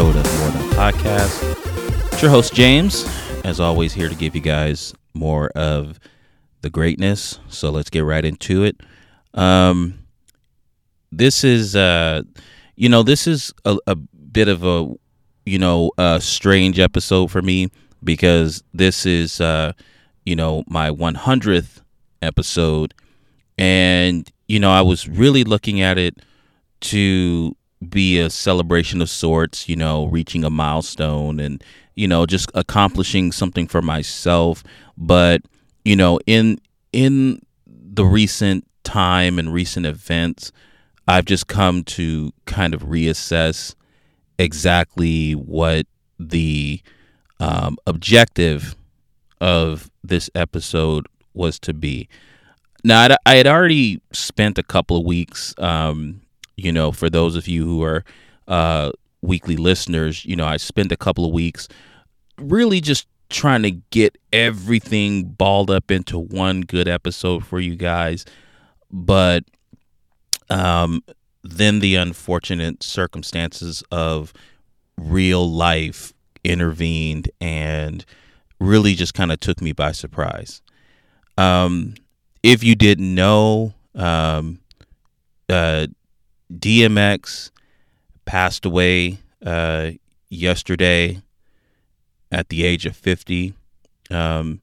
episode of More Than Podcast. It's your host James, as always, here to give you guys more of the greatness. So let's get right into it. Um, this is, uh, you know, this is a, a bit of a, you know, a strange episode for me because this is, uh, you know, my 100th episode, and you know, I was really looking at it to be a celebration of sorts, you know, reaching a milestone and, you know, just accomplishing something for myself. But, you know, in in the recent time and recent events, I've just come to kind of reassess exactly what the um, objective of this episode was to be. Now, I had already spent a couple of weeks um, you know, for those of you who are uh, weekly listeners, you know, I spent a couple of weeks really just trying to get everything balled up into one good episode for you guys. But um, then the unfortunate circumstances of real life intervened and really just kind of took me by surprise. Um, if you didn't know, um, uh, DMX passed away uh, yesterday at the age of 50. Um,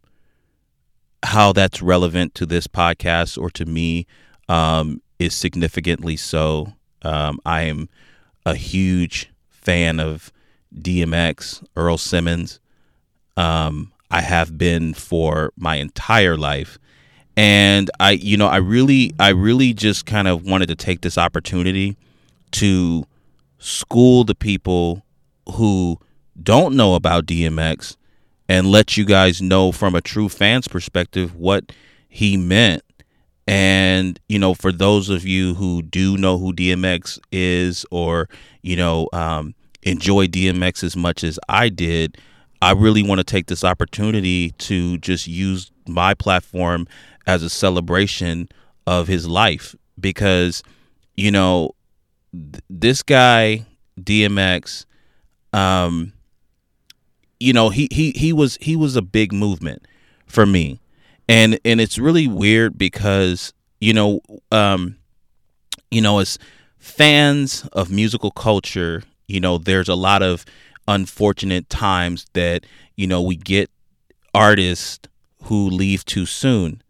how that's relevant to this podcast or to me um, is significantly so. Um, I am a huge fan of DMX, Earl Simmons. Um, I have been for my entire life and i you know i really i really just kind of wanted to take this opportunity to school the people who don't know about dmx and let you guys know from a true fan's perspective what he meant. And you know for those of you who do know who dmx is or you know um, enjoy dmx as much as i did i really want to take this opportunity to just use my platform as a celebration of his life because you know th- this guy DMX um you know he he he was he was a big movement for me. And and it's really weird because you know um you know as fans of musical culture you know there's a lot of unfortunate times that you know we get artists who leave too soon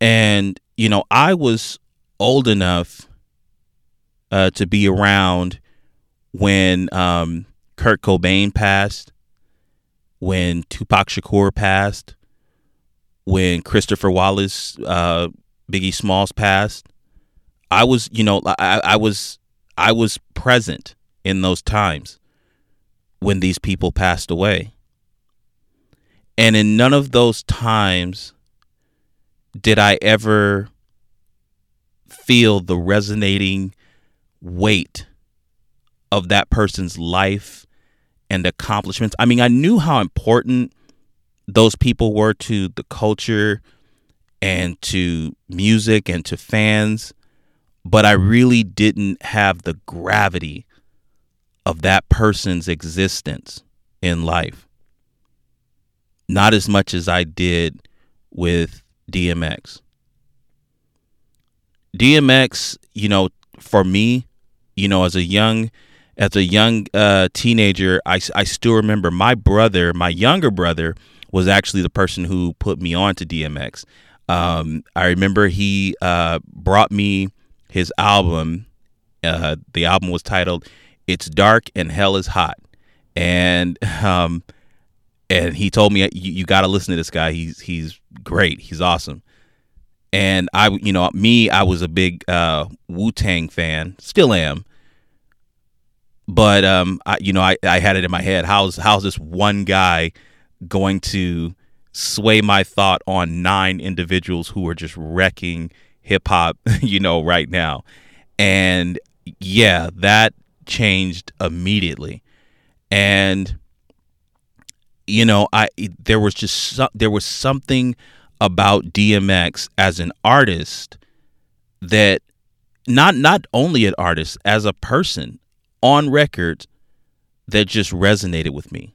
and, you know, I was old enough uh, to be around when um, Kurt Cobain passed, when Tupac Shakur passed, when Christopher Wallace, uh, Biggie Smalls passed. I was, you know, I, I was, I was present in those times when these people passed away. And in none of those times did I ever feel the resonating weight of that person's life and accomplishments. I mean, I knew how important those people were to the culture and to music and to fans, but I really didn't have the gravity of that person's existence in life. Not as much as I did with DMX. DMX, you know, for me, you know, as a young as a young uh, teenager, I, I still remember my brother, my younger brother, was actually the person who put me on to DMX. Um, I remember he uh, brought me his album. Uh, the album was titled "It's Dark and Hell Is Hot," and um, and he told me you, you got to listen to this guy. He's he's great. He's awesome. And I, you know, me, I was a big uh, Wu Tang fan, still am. But um, I, you know, I, I had it in my head. How's how's this one guy going to sway my thought on nine individuals who are just wrecking hip hop, you know, right now? And yeah, that changed immediately. And you know, I there was just there was something about DMX as an artist that not not only an artist as a person on record that just resonated with me.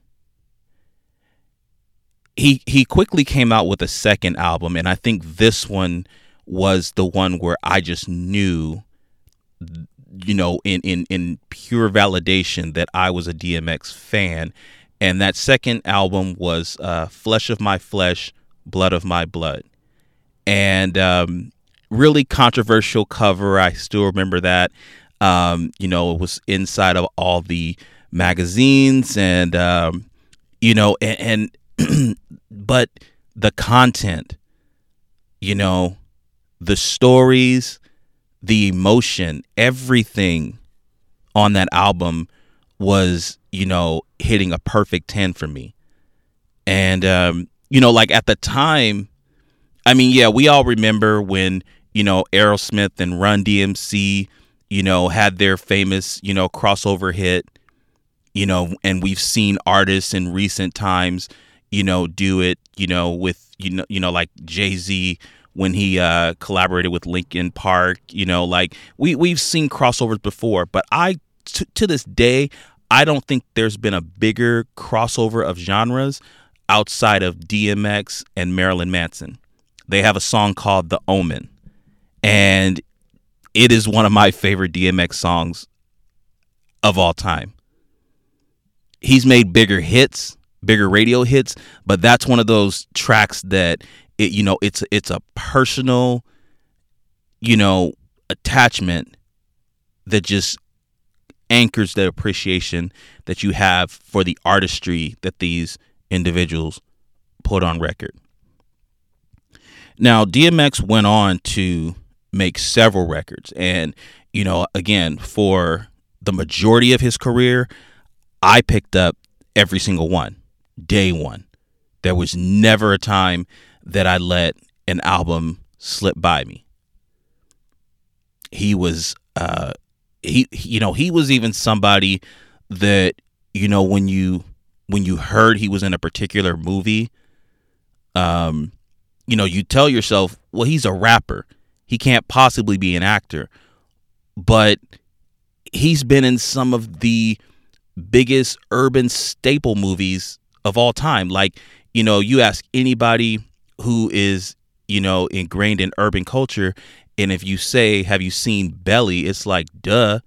He he quickly came out with a second album and I think this one was the one where I just knew you know in in in pure validation that I was a DMX fan and that second album was uh, Flesh of My Flesh, Blood of My Blood. And um, really controversial cover. I still remember that. Um, you know, it was inside of all the magazines and, um, you know, and, and but the content, you know, the stories, the emotion, everything on that album was, you know, hitting a perfect 10 for me. And, um, you know, like at the time, I mean, yeah, we all remember when, you know, Aerosmith and Run DMC, you know, had their famous, you know, crossover hit, you know, and we've seen artists in recent times, you know, do it, you know, with, you know, you know, like Jay Z when he uh, collaborated with Linkin Park, you know, like we, we've seen crossovers before, but I, t- to this day, I don't think there's been a bigger crossover of genres outside of DMX and Marilyn Manson. They have a song called The Omen, and it is one of my favorite DMX songs of all time. He's made bigger hits, bigger radio hits, but that's one of those tracks that it you know, it's it's a personal you know, attachment that just anchors the appreciation that you have for the artistry that these individuals put on record. Now, DMX went on to make several records. And, you know, again, for the majority of his career, I picked up every single one, day one. There was never a time that I let an album slip by me. He was uh, he you know he was even somebody that you know when you when you heard he was in a particular movie um you know you tell yourself well he's a rapper. He can't possibly be an actor. But he's been in some of the biggest urban staple movies of all time. Like you know you ask anybody who is you know ingrained in urban culture and if you say, Have you seen Belly? It's like, duh.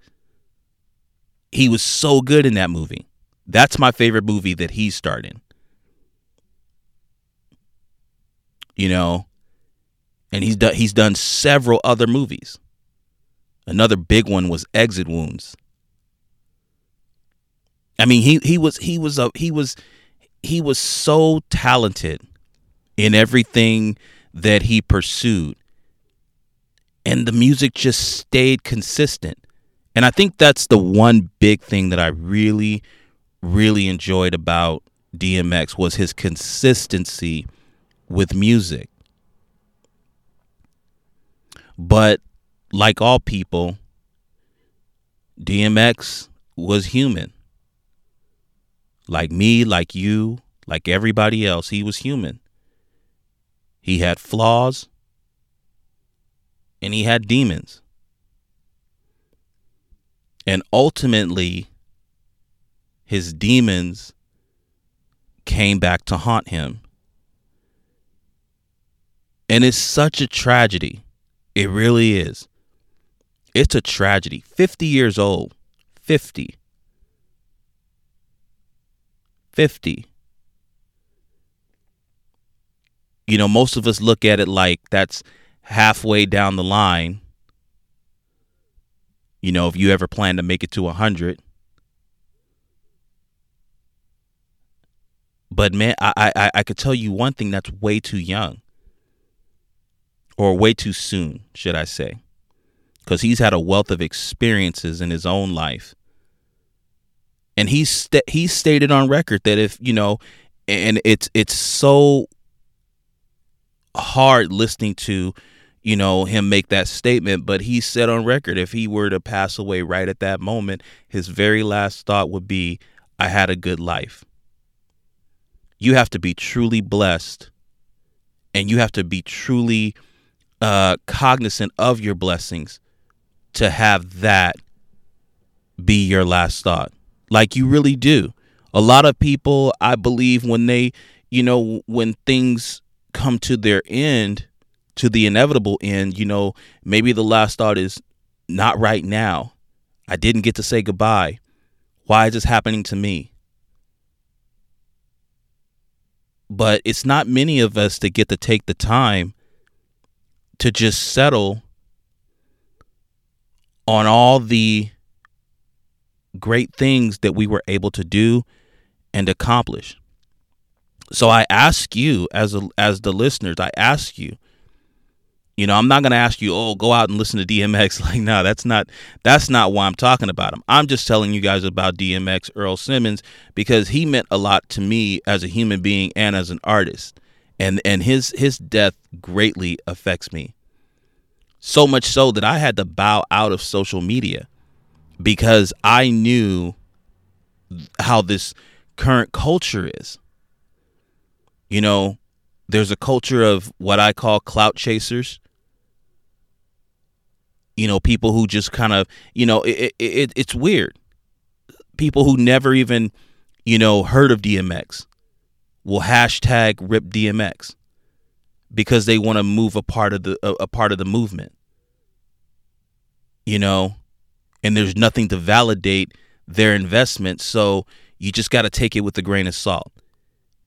He was so good in that movie. That's my favorite movie that he starred in. You know, and he's done he's done several other movies. Another big one was Exit Wounds. I mean, he he was he was a he was he was so talented in everything that he pursued and the music just stayed consistent. And I think that's the one big thing that I really, really enjoyed about DMX was his consistency with music. But like all people, DMX was human. Like me, like you, like everybody else, he was human. He had flaws and he had demons. And ultimately, his demons came back to haunt him. And it's such a tragedy. It really is. It's a tragedy. 50 years old. 50. 50. You know, most of us look at it like that's halfway down the line, you know, if you ever plan to make it to 100. But man, I, I, I could tell you one thing that's way too young. Or way too soon, should I say. Because he's had a wealth of experiences in his own life. And he's st- he's stated on record that if, you know, and it's it's so hard listening to you know, him make that statement, but he said on record if he were to pass away right at that moment, his very last thought would be, I had a good life. You have to be truly blessed and you have to be truly uh, cognizant of your blessings to have that be your last thought. Like you really do. A lot of people, I believe, when they, you know, when things come to their end, to the inevitable end, you know, maybe the last thought is not right now. I didn't get to say goodbye. Why is this happening to me? But it's not many of us that get to take the time to just settle on all the great things that we were able to do and accomplish. So I ask you as a, as the listeners, I ask you, you know, I'm not going to ask you, "Oh, go out and listen to DMX." Like, no, that's not that's not why I'm talking about him. I'm just telling you guys about DMX Earl Simmons because he meant a lot to me as a human being and as an artist. And and his his death greatly affects me. So much so that I had to bow out of social media because I knew how this current culture is. You know, there's a culture of what I call clout chasers. You know, people who just kind of, you know, it, it, it, it's weird. People who never even, you know, heard of DMX will hashtag rip DMX because they want to move a part of the a, a part of the movement. You know, and there's nothing to validate their investment. So you just got to take it with a grain of salt.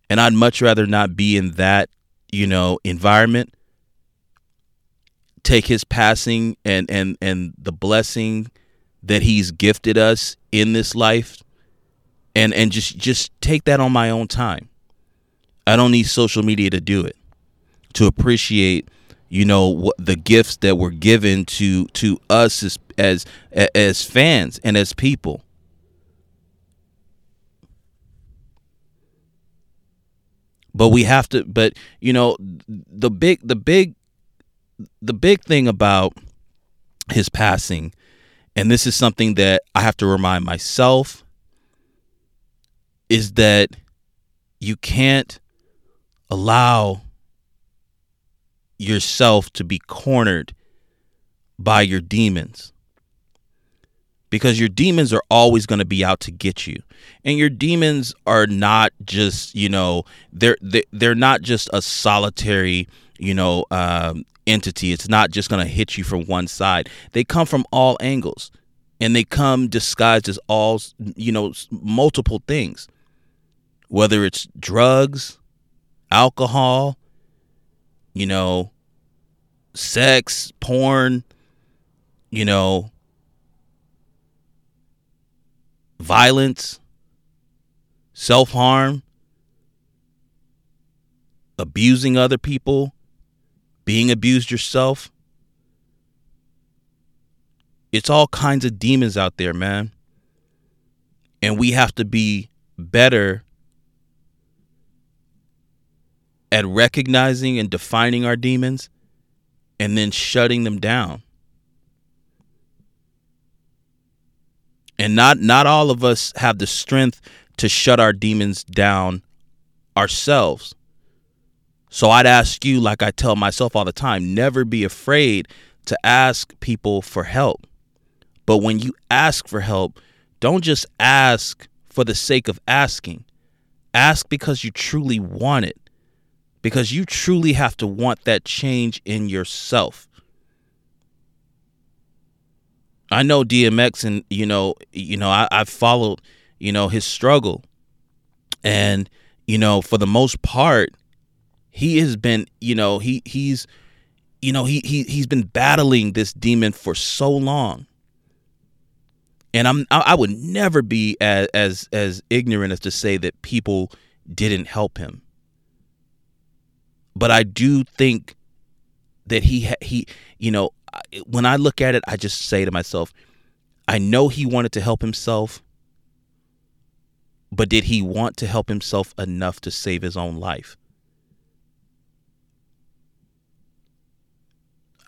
And I'd much rather not be in that, you know, environment. Take his passing and and and the blessing that he's gifted us in this life and and just just take that on my own time. I don't need social media to do it. To appreciate you know what the gifts that were given to to us as as as fans and as people but we have to but you know the big the big the big thing about his passing and this is something that I have to remind myself is that you can't allow yourself to be cornered by your demons. Because your demons are always going to be out to get you. And your demons are not just you know they're they're not just a solitary you know um, entity. It's not just going to hit you from one side. They come from all angles and they come disguised as all you know multiple things. Whether it's drugs alcohol you know, sex, porn, you know, violence, self harm, abusing other people, being abused yourself. It's all kinds of demons out there, man. And we have to be better at recognizing and defining our demons and then shutting them down. And not not all of us have the strength to shut our demons down ourselves. So I'd ask you like I tell myself all the time, never be afraid to ask people for help. But when you ask for help, don't just ask for the sake of asking. Ask because you truly want it because you truly have to want that change in yourself. I know DMX and you know, you know, I, I've followed, you know, his struggle. And, you know, for the most part, he has been, you know, he he's you know, he he he's been battling this demon for so long. And I'm I would never be as as as ignorant as to say that people didn't help him but I do think that he he you know when I look at it, I just say to myself, I know he wanted to help himself, but did he want to help himself enough to save his own life?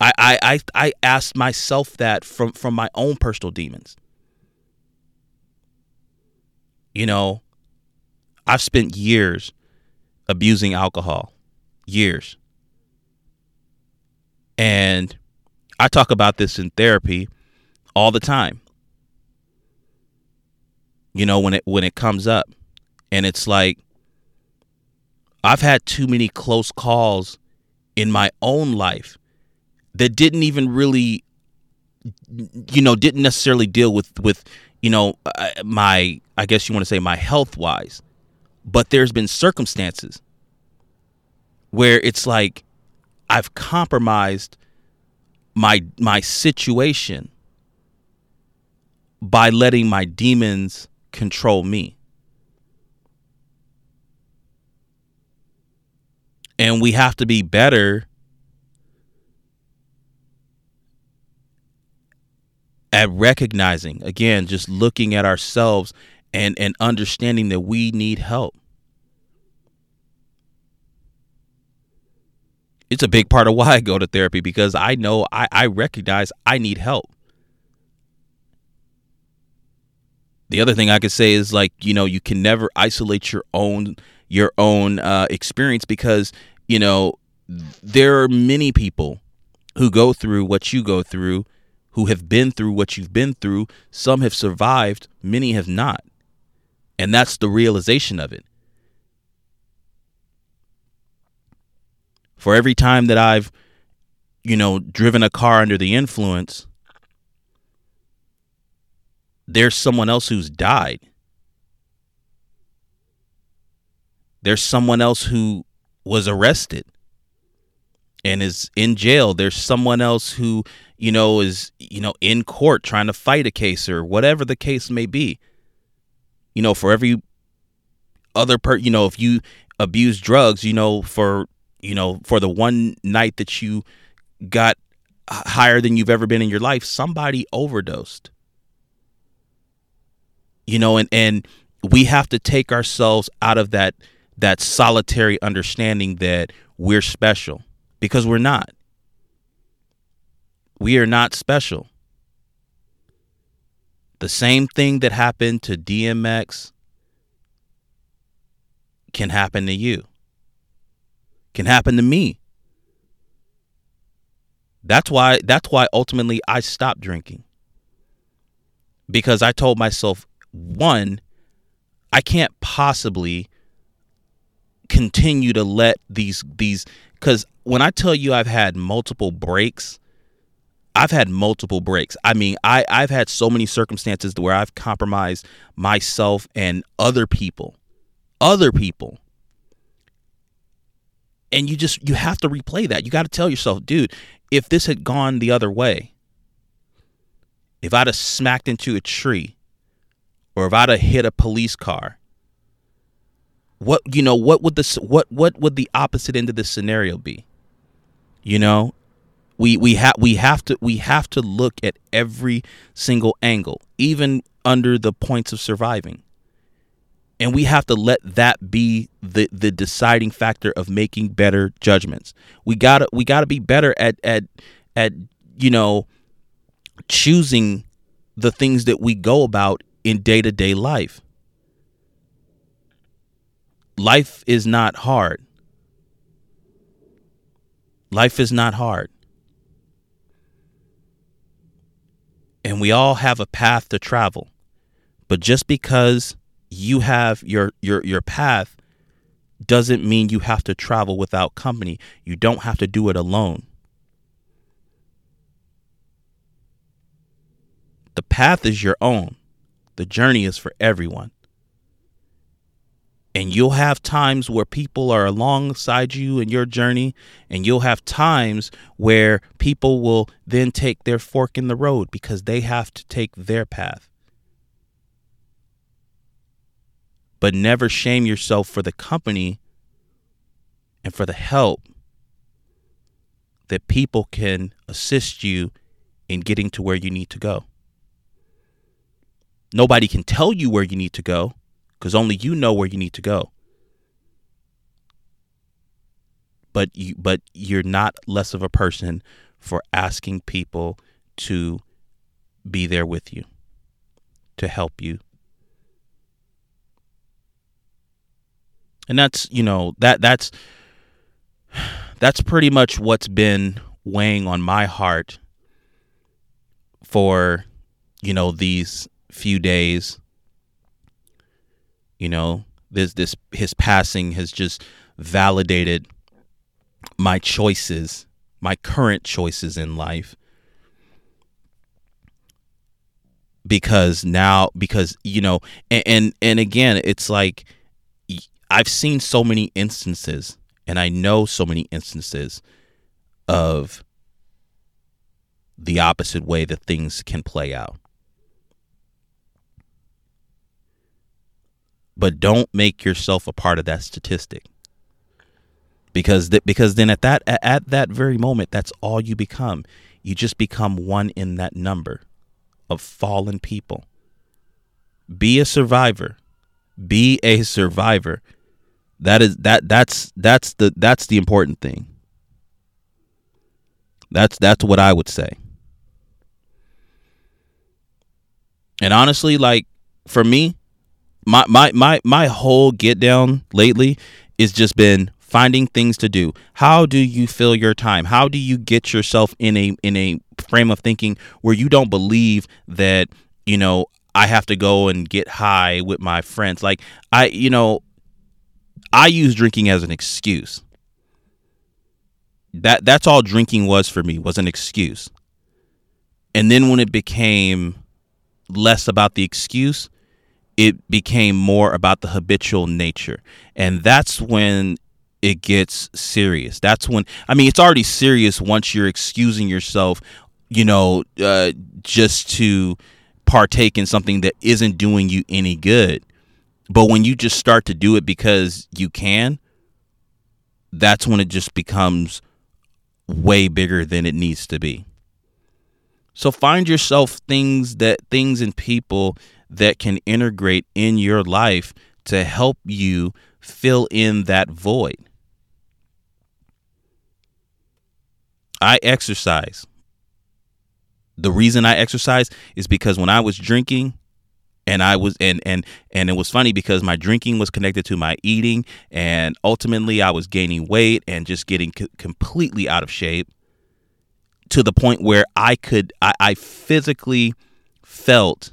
I, I, I, I asked myself that from, from my own personal demons. You know, I've spent years abusing alcohol, years. And I talk about this in therapy all the time. You know, when it when it comes up and it's like I've had too many close calls in my own life that didn't even really you know didn't necessarily deal with with you know my I guess you want to say my health wise but there's been circumstances where it's like I've compromised my my situation by letting my demons control me. And we have to be better at recognizing again just looking at ourselves and and understanding that we need help it's a big part of why I go to therapy because I know I, I recognize I need help. The other thing I could say is like, you know, you can never isolate your own your own uh, experience because, you know, there are many people who go through what you go through, who have been through what you've been through. Some have survived, many have not. And that's the realization of it. For every time that I've, you know, driven a car under the influence, there's someone else who's died. There's someone else who was arrested and is in jail. There's someone else who, you know, is, you know, in court trying to fight a case or whatever the case may be. You know, for every other per, you know, if you abuse drugs, you know, for you know, for the one night that you got higher than you've ever been in your life, somebody overdosed. You know, and and we have to take ourselves out of that that solitary understanding that we're special because we're not. We are not special. The same thing that happened to DMX can happen to you can happen to me. That's why that's why ultimately I stopped drinking. Because I told myself one I can't possibly continue to let these these cuz when I tell you I've had multiple breaks I've had multiple breaks. I mean, I I've had so many circumstances where I've compromised myself and other people. Other people and you just you have to replay that. You got to tell yourself, dude, if this had gone the other way, if I'd have smacked into a tree, or if I'd have hit a police car, what you know, what would the what what would the opposite end of this scenario be? You know, we we have we have to we have to look at every single angle, even under the points of surviving. And we have to let that be the the deciding factor of making better judgments. We gotta we gotta be better at at at you know choosing the things that we go about in day-to-day life. Life is not hard. Life is not hard and we all have a path to travel but just because you have your your your path doesn't mean you have to travel without company. You don't have to do it alone. The path is your own. The journey is for everyone. And you'll have times where people are alongside you in your journey, and you'll have times where people will then take their fork in the road because they have to take their path. but never shame yourself for the company and for the help that people can assist you in getting to where you need to go. Nobody can tell you where you need to go because only you know where you need to go. But you but you're not less of a person for asking people to be there with you, to help you. And that's, you know, that that's that's pretty much what's been weighing on my heart for you know these few days you know this this his passing has just validated my choices my current choices in life because now because you know and, and and again it's like I've seen so many instances and I know so many instances of the opposite way that things can play out. But don't make yourself a part of that statistic. Because th- because then at that at that very moment that's all you become. You just become one in that number of fallen people. Be a survivor. Be a survivor that is that that's that's the that's the important thing. That's that's what I would say. And honestly, like for me, my my my my whole get down lately is just been finding things to do. How do you fill your time? How do you get yourself in a in a frame of thinking where you don't believe that, you know, I have to go and get high with my friends. Like I, you know, I use drinking as an excuse. That that's all drinking was for me was an excuse. And then when it became less about the excuse, it became more about the habitual nature. And that's when it gets serious. That's when I mean it's already serious once you're excusing yourself, you know, uh, just to partake in something that isn't doing you any good. But when you just start to do it because you can, that's when it just becomes way bigger than it needs to be. So find yourself things that things and people that can integrate in your life to help you fill in that void. I exercise. The reason I exercise is because when I was drinking, and I was and and and it was funny because my drinking was connected to my eating and ultimately I was gaining weight and just getting completely out of shape to the point where I could I, I physically felt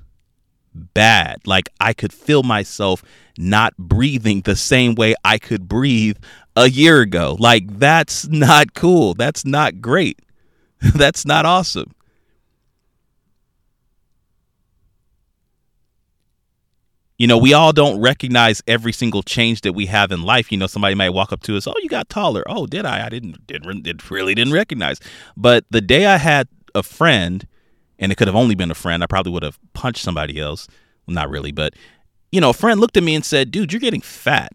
bad like I could feel myself not breathing the same way I could breathe a year ago like that's not cool that's not great that's not awesome you know, we all don't recognize every single change that we have in life. You know, somebody might walk up to us, "Oh, you got taller." "Oh, did I? I didn't didn't did, really didn't recognize." But the day I had a friend, and it could have only been a friend, I probably would have punched somebody else. Well, not really, but you know, a friend looked at me and said, "Dude, you're getting fat."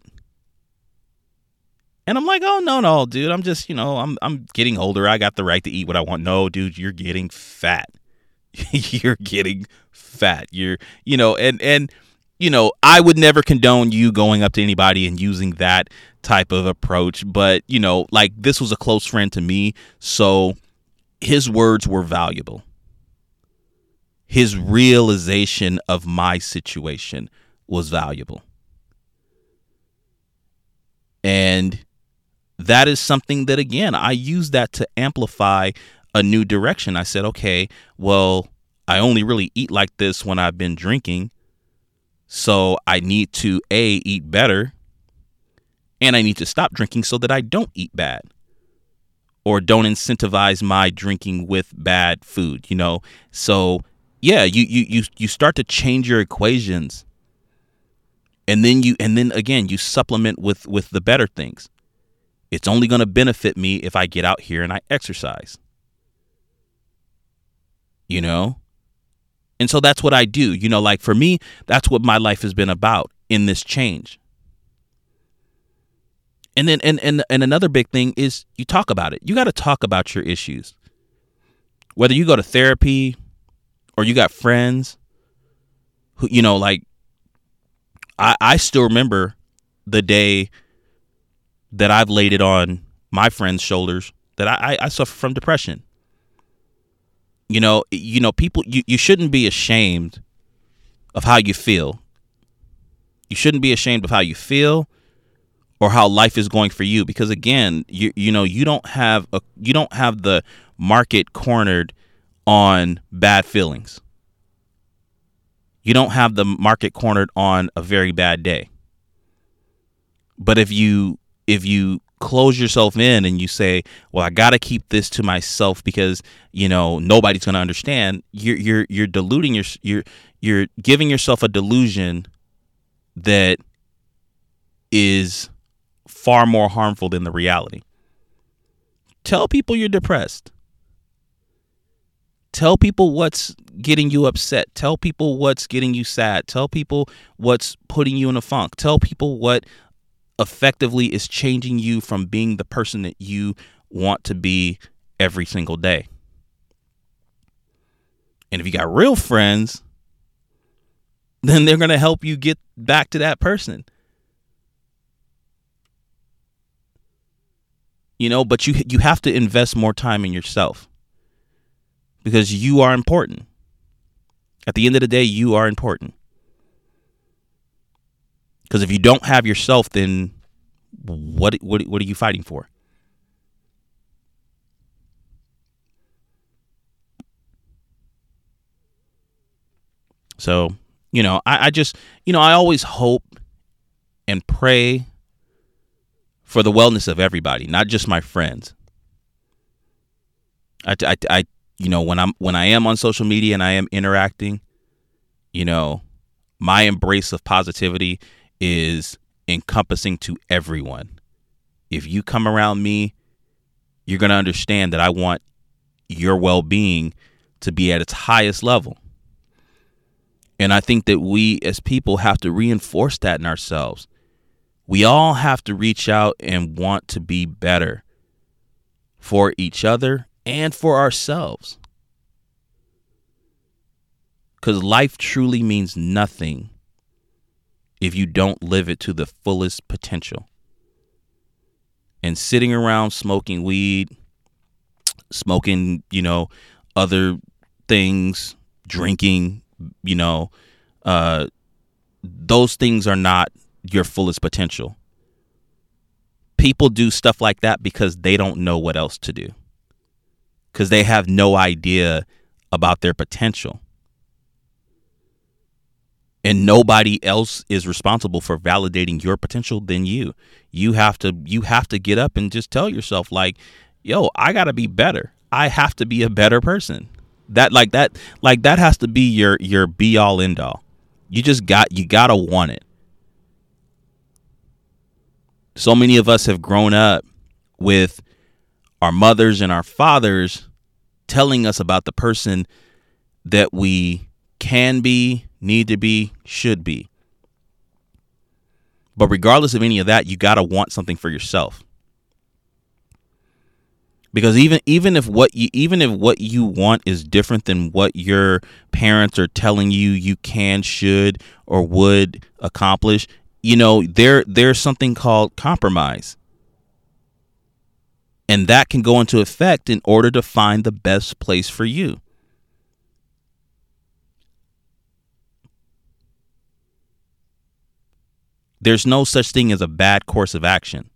And I'm like, "Oh, no, no, dude. I'm just, you know, I'm I'm getting older. I got the right to eat what I want." No, dude, you're getting fat. you're getting fat. You're, you know, and and you know, I would never condone you going up to anybody and using that type of approach, but you know, like this was a close friend to me, so his words were valuable. His realization of my situation was valuable. And that is something that again, I use that to amplify a new direction. I said, "Okay, well, I only really eat like this when I've been drinking." So I need to A, eat better, and I need to stop drinking so that I don't eat bad or don't incentivize my drinking with bad food, you know? So yeah, you you you you start to change your equations. And then you and then again you supplement with with the better things. It's only going to benefit me if I get out here and I exercise. You know? And so that's what I do. You know, like for me, that's what my life has been about in this change. And then and and and another big thing is you talk about it. You got to talk about your issues. Whether you go to therapy or you got friends who you know like I I still remember the day that I've laid it on my friend's shoulders that I I, I suffer from depression. you know, you know, people you, you shouldn't be ashamed of how you feel. You shouldn't be ashamed of how you feel or how life is going for you because again, you you know, you don't have a you don't have the market cornered on bad feelings. You don't have the market cornered on a very bad day. But if you if you close yourself in and you say, "Well, I got to keep this to myself because you know nobody's going to understand," you're you're you're deluding your you're you're giving yourself a delusion that is far more harmful than the reality. Tell people you're depressed. Tell people what's getting you upset. Tell people what's getting you sad. Tell people what's putting you in a funk. Tell people what effectively is changing you from being the person that you want to be every single day. And if you got real friends, then they're going to help you get back to that person. You know, but you you have to invest more time in yourself because you are important. At the end of the day, you are important. Because if you don't have yourself, then what what what are you fighting for? So, you know, I, I just, you know, I always hope and pray for the wellness of everybody, not just my friends. I, I, I, you know, when I'm when I am on social media and I am interacting, you know, my embrace of positivity is encompassing to everyone. If you come around me, you're going to understand that I want your well being to be at its highest level. And I think that we as people have to reinforce that in ourselves. We all have to reach out and want to be better for each other and for ourselves. Because life truly means nothing if you don't live it to the fullest potential. And sitting around smoking weed, smoking, you know, other things, drinking, you know, uh, those things are not your fullest potential. People do stuff like that because they don't know what else to do, because they have no idea about their potential. And nobody else is responsible for validating your potential than you. You have to you have to get up and just tell yourself like yo i gotta be better. I have to be a better person. That like that like that has to be your your be all end all you just got you gotta want it. So many of us have grown up with our mothers and our fathers telling us about the person that we can be need to be, should be. But regardless of any of that, you got to want something for yourself. Because even even if what you even if what you want is different than what your parents are telling you you can, should, or would accomplish, you know, there there's something called compromise. And that can go into effect in order to find the best place for you. There's no such thing as a bad course of action.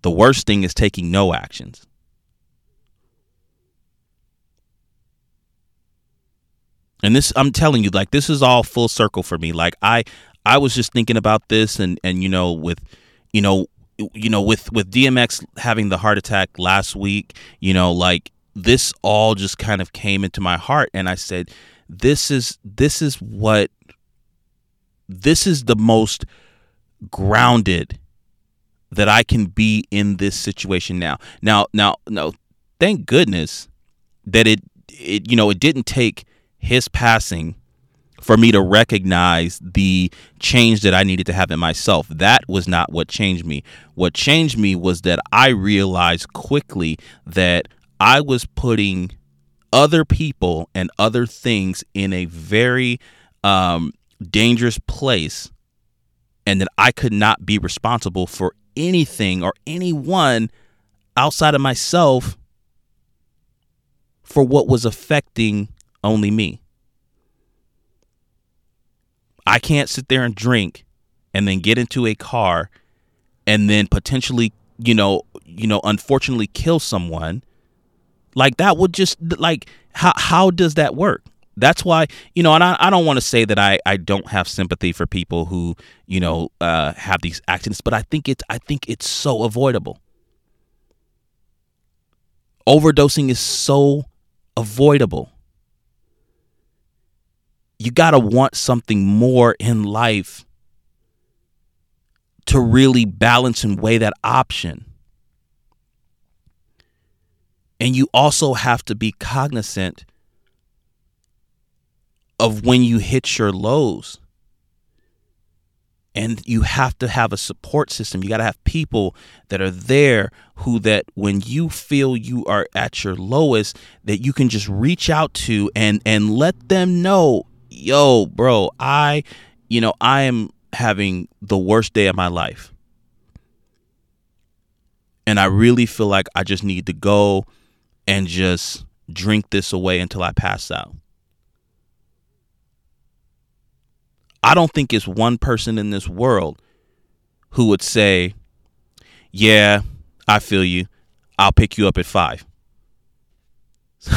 The worst thing is taking no actions. And this I'm telling you like this is all full circle for me. Like I I was just thinking about this and and you know with you know you know with with DMX having the heart attack last week, you know like this all just kind of came into my heart and I said this is this is what this is the most grounded that I can be in this situation now. Now, now, no, thank goodness that it, it, you know, it didn't take his passing for me to recognize the change that I needed to have in myself. That was not what changed me. What changed me was that I realized quickly that I was putting other people and other things in a very um, dangerous place and that I could not be responsible for anything or anyone outside of myself for what was affecting only me. I can't sit there and drink and then get into a car and then potentially, you know, you know, unfortunately kill someone. Like that would just like how how does that work? That's why, you know, and I, I don't want to say that I, I don't have sympathy for people who, you know, uh, have these accidents, but I think it's I think it's so avoidable. Overdosing is so avoidable. You got to want something more in life to really balance and weigh that option. And you also have to be cognizant of when you hit your lows. And you have to have a support system. You got to have people that are there who that when you feel you are at your lowest that you can just reach out to and and let them know, "Yo, bro, I you know, I am having the worst day of my life." And I really feel like I just need to go and just drink this away until I pass out. I don't think it's one person in this world who would say, Yeah, I feel you. I'll pick you up at five.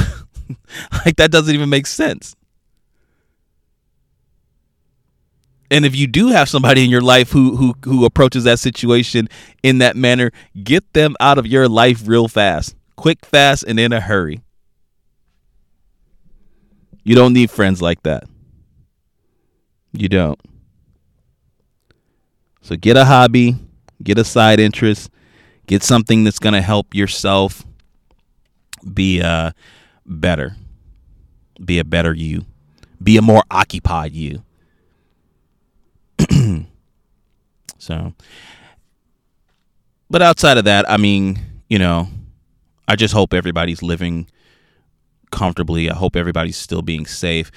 like, that doesn't even make sense. And if you do have somebody in your life who who who approaches that situation in that manner, get them out of your life real fast. Quick, fast, and in a hurry. You don't need friends like that. You don't. So get a hobby, get a side interest, get something that's going to help yourself be uh better. Be a better you. Be a more occupied you. So but outside of that, I mean, you know, I just hope everybody's living comfortably. I hope everybody's still being safe.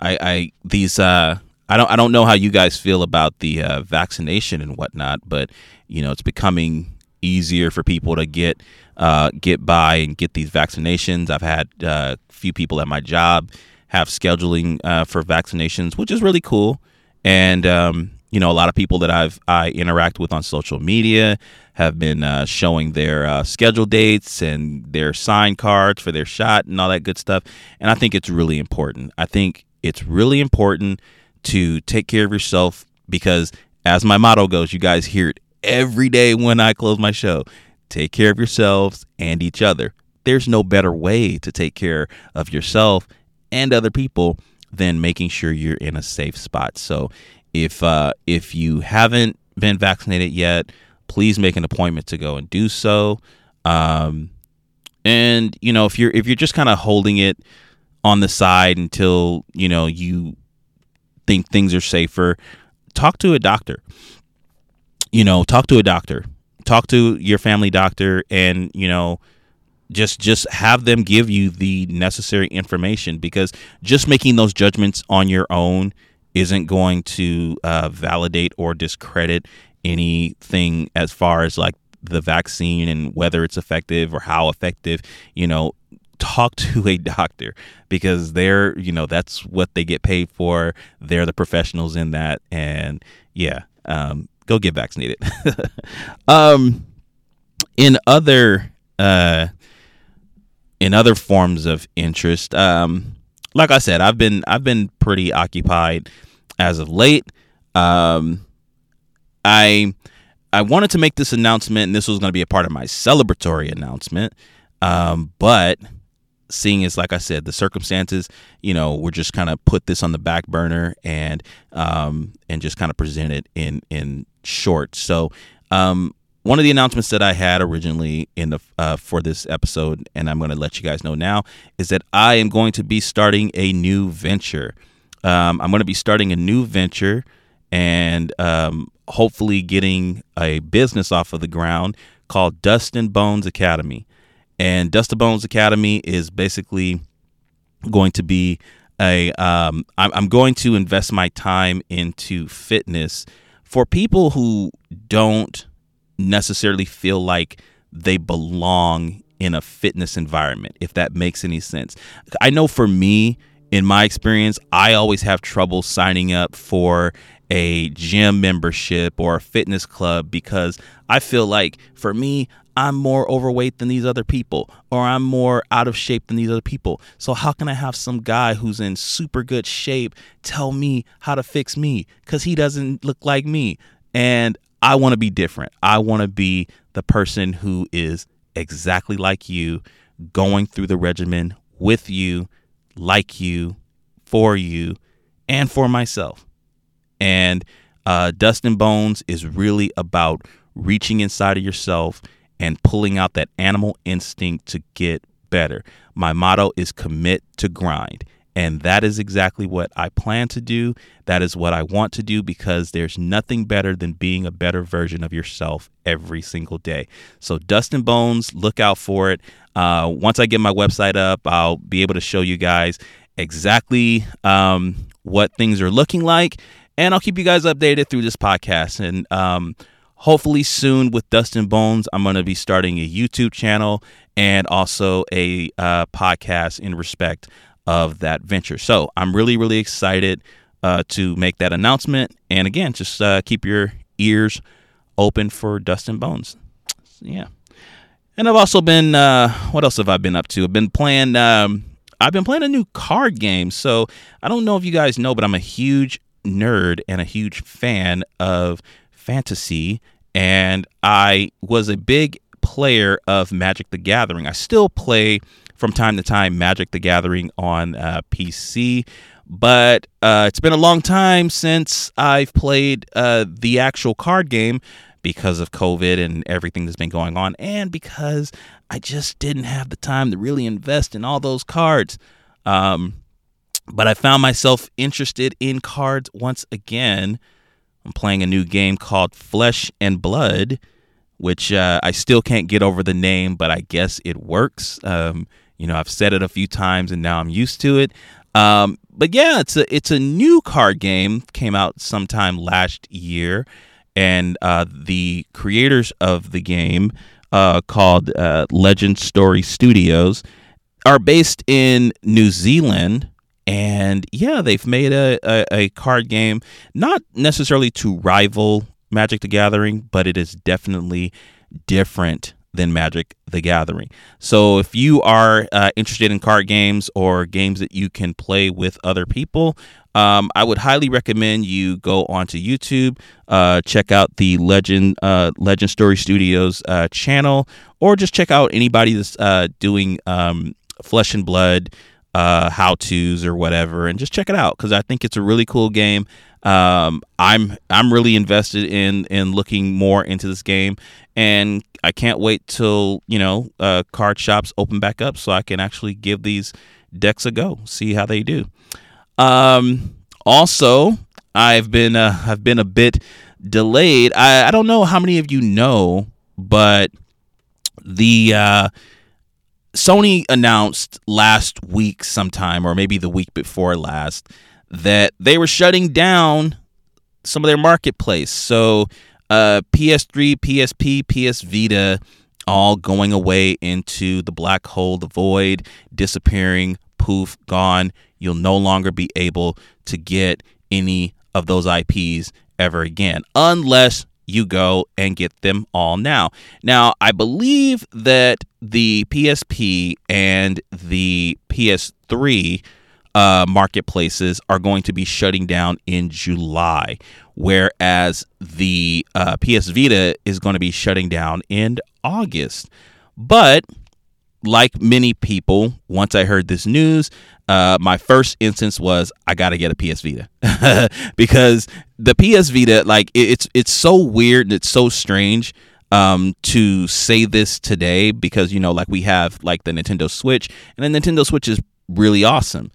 I, I these uh I don't I don't know how you guys feel about the uh, vaccination and whatnot, but you know it's becoming easier for people to get uh, get by and get these vaccinations. I've had a uh, few people at my job have scheduling uh, for vaccinations, which is really cool. And um, you know, a lot of people that I've I interact with on social media have been uh, showing their uh, schedule dates and their sign cards for their shot and all that good stuff. And I think it's really important. I think it's really important to take care of yourself because, as my motto goes, you guys hear it every day when I close my show. Take care of yourselves and each other. There's no better way to take care of yourself and other people than making sure you're in a safe spot. So, if uh, if you haven't been vaccinated yet, please make an appointment to go and do so. Um, and you know, if you're if you're just kind of holding it on the side until you know you think things are safer, talk to a doctor. You know, talk to a doctor. Talk to your family doctor and, you know, just just have them give you the necessary information because just making those judgments on your own isn't going to uh, validate or discredit anything as far as like the vaccine and whether it's effective or how effective you know talk to a doctor because they're you know that's what they get paid for. They're the professionals in that and yeah um, go get vaccinated. Um, in other uh, in other forms of interest um, like i said i've been i've been pretty occupied as of late um, i i wanted to make this announcement and this was going to be a part of my celebratory announcement um, but seeing as, like I said, the circumstances, you know, we're just kind of put this on the back burner and um, and just kind of present it in in short. So um, one of the announcements that I had originally in the uh, for this episode, and I'm going to let you guys know now, is that I am going to be starting a new venture. Um, I'm going to be starting a new venture and um, hopefully getting a business off of the ground called Dust and Bones Academy. And Dust and Bones Academy is basically going to be a. Um, I'm, I'm going to invest my time into fitness for people who don't necessarily feel like they belong in a fitness environment, if that makes any sense. I know for me, in my experience, I always have trouble signing up for a gym membership or a fitness club because I feel like for me, I'm more overweight than these other people, or I'm more out of shape than these other people. So, how can I have some guy who's in super good shape tell me how to fix me? Because he doesn't look like me. And I want to be different. I want to be the person who is exactly like you, going through the regimen with you, like you, for you, and for myself. And uh, Dust and Bones is really about reaching inside of yourself and pulling out that animal instinct to get better. My motto is commit to grind. And that is exactly what I plan to do. That is what I want to do because there's nothing better than being a better version of yourself every single day. So, Dust and Bones, look out for it. Uh, once I get my website up, I'll be able to show you guys exactly um, what things are looking like. And I'll keep you guys updated through this podcast. And um, hopefully soon with Dust and Bones, I'm going to be starting a YouTube channel and also a uh, podcast in respect of that venture. So I'm really, really excited uh, to make that announcement. And again, just uh, keep your ears open for Dust and Bones. Yeah. And I've also been, uh, what else have I been up to? I've been playing, um, I've been playing a new card game. So I don't know if you guys know, but I'm a huge nerd and a huge fan of fantasy, and I was a big player of Magic the Gathering. I still play from time to time Magic the Gathering on uh, PC, but uh, it's been a long time since I've played uh, the actual card game because of COVID and everything that's been going on, and because I just didn't have the time to really invest in all those cards. Um, but I found myself interested in cards once again. I'm playing a new game called Flesh and Blood, which uh, I still can't get over the name, but I guess it works. Um, you know, I've said it a few times and now I'm used to it. Um, but yeah, it's a it's a new card game. Came out sometime last year, and uh, the creators of the game, uh, called uh, Legend Story Studios, are based in New Zealand and yeah, they've made a, a, a, card game, not necessarily to rival Magic the Gathering, but it is definitely different than Magic the Gathering. So if you are uh, interested in card games or games that you can play with other people, um, I would highly recommend you go onto YouTube, uh, check out the Legend uh, Legend Story Studios uh, channel, or just check out anybody that's uh, doing um, Flesh and Blood uh, how tos or whatever, and just check it out because I think it's a really cool game. Um, I'm I'm really invested in in looking more into this game, and I can't wait till you know uh, card shops open back up so I can actually give these decks a go, see how they do. Um, also, I've been uh, I've been a bit delayed. I, I don't know how many of you know, but the uh, Sony announced last week, sometime, or maybe the week before last, that they were shutting down some of their marketplace. So, uh, PS3, PSP, PS Vita, all going away into the black hole, the void, disappearing, poof, gone. You'll no longer be able to get any of those IPs ever again, unless you go and get them all now. Now, I believe that the PSP and the PS3 uh, marketplaces are going to be shutting down in July, whereas the uh, PS Vita is going to be shutting down in August. But like many people, once I heard this news, uh, my first instance was I got to get a PS Vita because the PS Vita, like it's it's so weird and it's so strange um, to say this today because you know like we have like the Nintendo Switch and the Nintendo Switch is really awesome,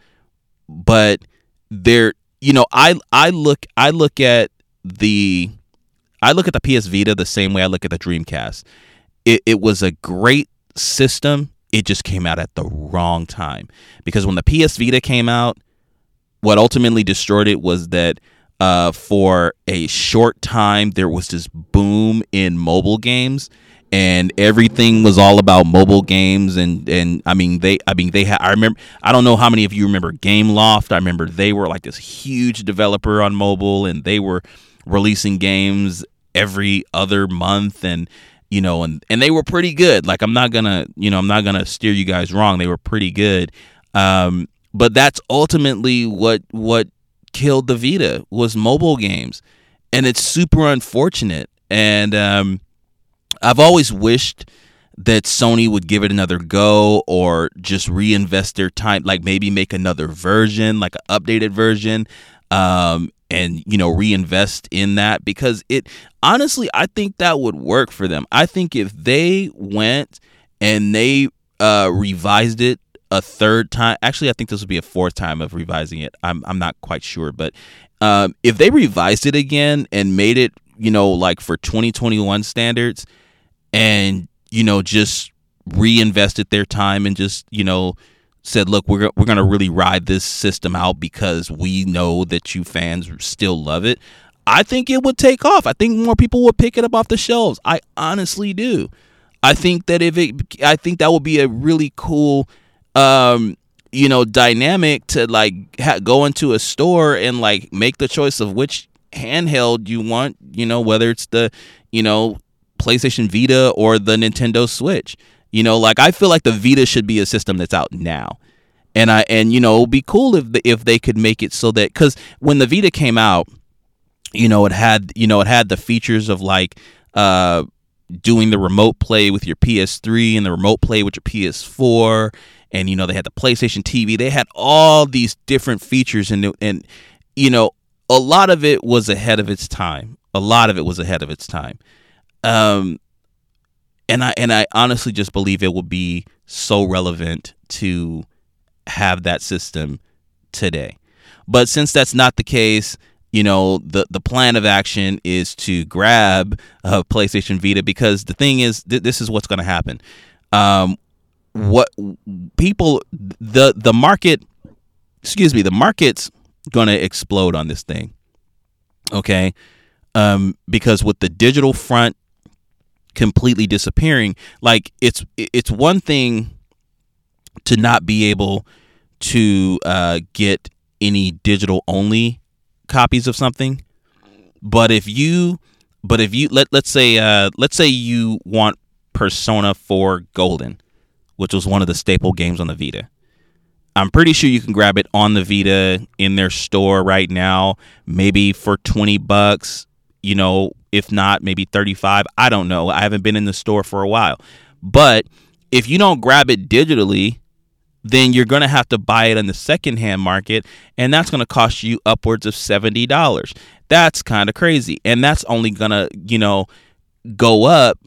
but there you know I I look I look at the I look at the PS Vita the same way I look at the Dreamcast. It, it was a great system it just came out at the wrong time. Because when the PS Vita came out, what ultimately destroyed it was that uh, for a short time there was this boom in mobile games, and everything was all about mobile games and and I mean they I mean they had I remember I don't know how many of you remember Gameloft. I remember they were like this huge developer on mobile and they were releasing games every other month and you know and and they were pretty good. Like I'm not to you know I'm not to steer you guys wrong. They were pretty good. Um but that's ultimately what what killed the Vita was mobile games. And it's super unfortunate. And um I've always wished that Sony would give it another go or just reinvest their time, like maybe make another version, like an updated version, um, and you know reinvest in that. Because it honestly, I think that would work for them. I think if they went and they uh, revised it a third time, actually, I think this would be a fourth time of revising it. I'm I'm not quite sure, but um, if they revised it again and made it, you know, like for 2021 standards and you know just reinvested their time and just you know said look we're we're to really ride this system out because we know that you fans still love it i think it would take off. I think more people would pick it up off the shelves. I honestly do. I think that if it i think that would be a really cool um you know dynamic to like ha- go into a store and like make the choice of which handheld you want you know whether it's the you know PlayStation Vita or the Nintendo Switch. You know, like I feel like the Vita should be a system that's out now. And I and you know, it'd be cool if the, if they could make it so that cuz when the Vita came out, you know, it had you know, it had the features of like uh doing the remote play with your PS3 and the remote play with your PS4 and you know they had the PlayStation TV. They had all these different features and and you know, a lot of it was ahead of its time. A lot of it was ahead of its time. Um, and I and I honestly just believe it will be so relevant to have that system today. But since that's not the case, you know, the the plan of action is to grab a PlayStation Vita because the thing is, th- this is what's going to happen. Um, what people the the market, excuse me, the market's going to explode on this thing. Okay, um, because with the digital front completely disappearing like it's it's one thing to not be able to uh, get any digital only copies of something but if you but if you let let's say uh, let's say you want persona 4 golden which was one of the staple games on the vita. I'm pretty sure you can grab it on the vita in their store right now maybe for 20 bucks you know if not maybe 35 i don't know. I haven't been in the store for a while. But if you don't grab it digitally then you're going to have to buy it in the secondhand market and that's going to cost you upwards of $70 that's kind of crazy. And that's only going to you know go up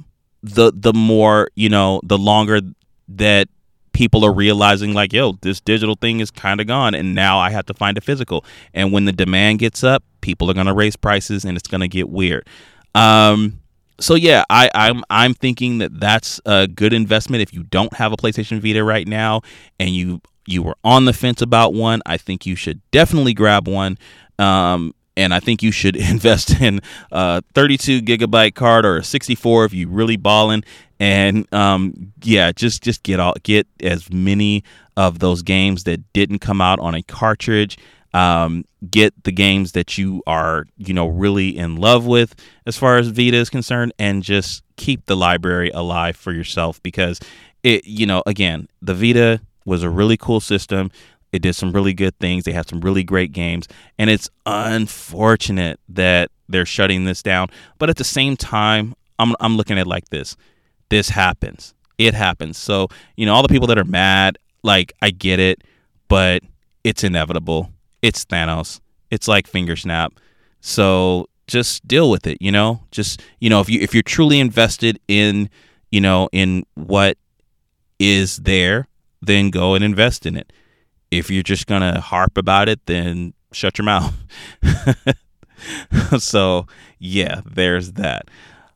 the the more you know the longer that people are realizing like yo this digital thing is kind of gone and now i have to find a physical and when the demand gets up people are going to raise prices and it's going to get weird um, so yeah, I, I'm I'm thinking that that's a good investment if you don't have a PlayStation Vita right now and you you were on the fence about one. I think you should definitely grab one. Um, and I think you should invest in a 32 gigabyte card or a 64 if you really balling. And um, yeah, just just get all get as many of those games that didn't come out on a cartridge um, get the games that you are you know really in love with as far as Vita is concerned, and just keep the library alive for yourself because it you know again the Vita was a really cool system. It did some really good things. They had some really great games, and it's unfortunate that they're shutting this down. But at the same time, I'm I'm looking at it like this: this happens. It happens. So you know, all the people that are mad, like I get it, but it's inevitable it's Thanos. It's like finger snap. So just deal with it, you know? Just, you know, if you if you're truly invested in, you know, in what is there, then go and invest in it. If you're just to harp about it, then shut your mouth. so, yeah, there's that.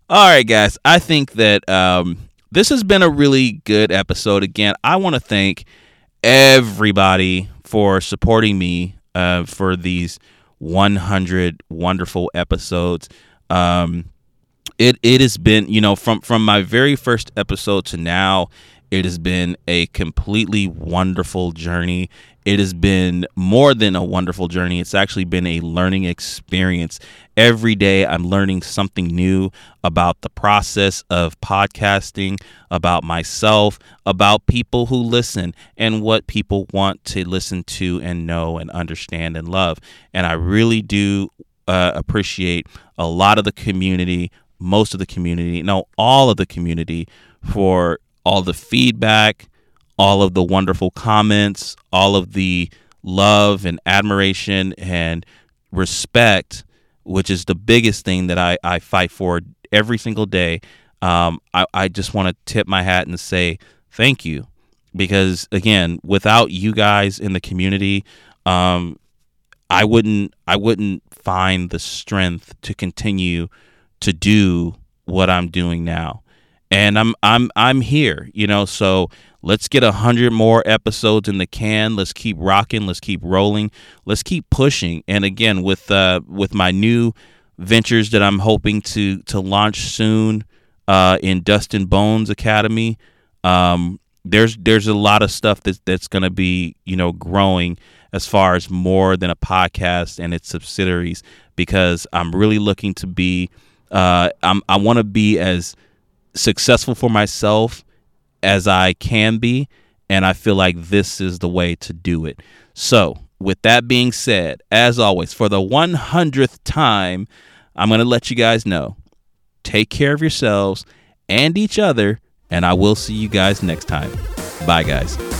All right, guys. I think that um, this has been a really good episode. Again, I want to thank everybody for supporting me uh, for these 100 wonderful episodes. Um, it it has been you know from from my very first episode to now it has been a completely wonderful journey it has been more than a wonderful journey. It's actually been a learning experience. Every day i'm learning something new about the process of podcasting about myself about people who listen and what people want to listen to and know and understand and love. And i really do uh, appreciate a lot of the community most of the community, no, all of the community for all the feedback, all of the wonderful comments, all of the love and admiration and respect, which is the biggest thing that I, I fight for every single day. Um, I, I just want to tip my hat and say thank you because again, without you guys in the community, um, I wouldn't I wouldn't find the strength to continue to do what I'm doing now. And I'm I'm I'm here, you know, so let's get a hundred more episodes in the can. Let's keep rocking, let's keep rolling, let's keep pushing. And again, with uh with my new ventures that I'm hoping to to launch soon uh in Dust and Bones Academy, um, there's there's a lot of stuff that that's gonna be, you know, growing as far as more than a podcast and its subsidiaries because I'm really looking to be uh, I'm, I want to be as successful for myself as I can be, and I feel like this is the way to do it. So, with that being said, as always, for the 100th time, I'm going to let you guys know take care of yourselves and each other, and I will see you guys next time. Bye, guys.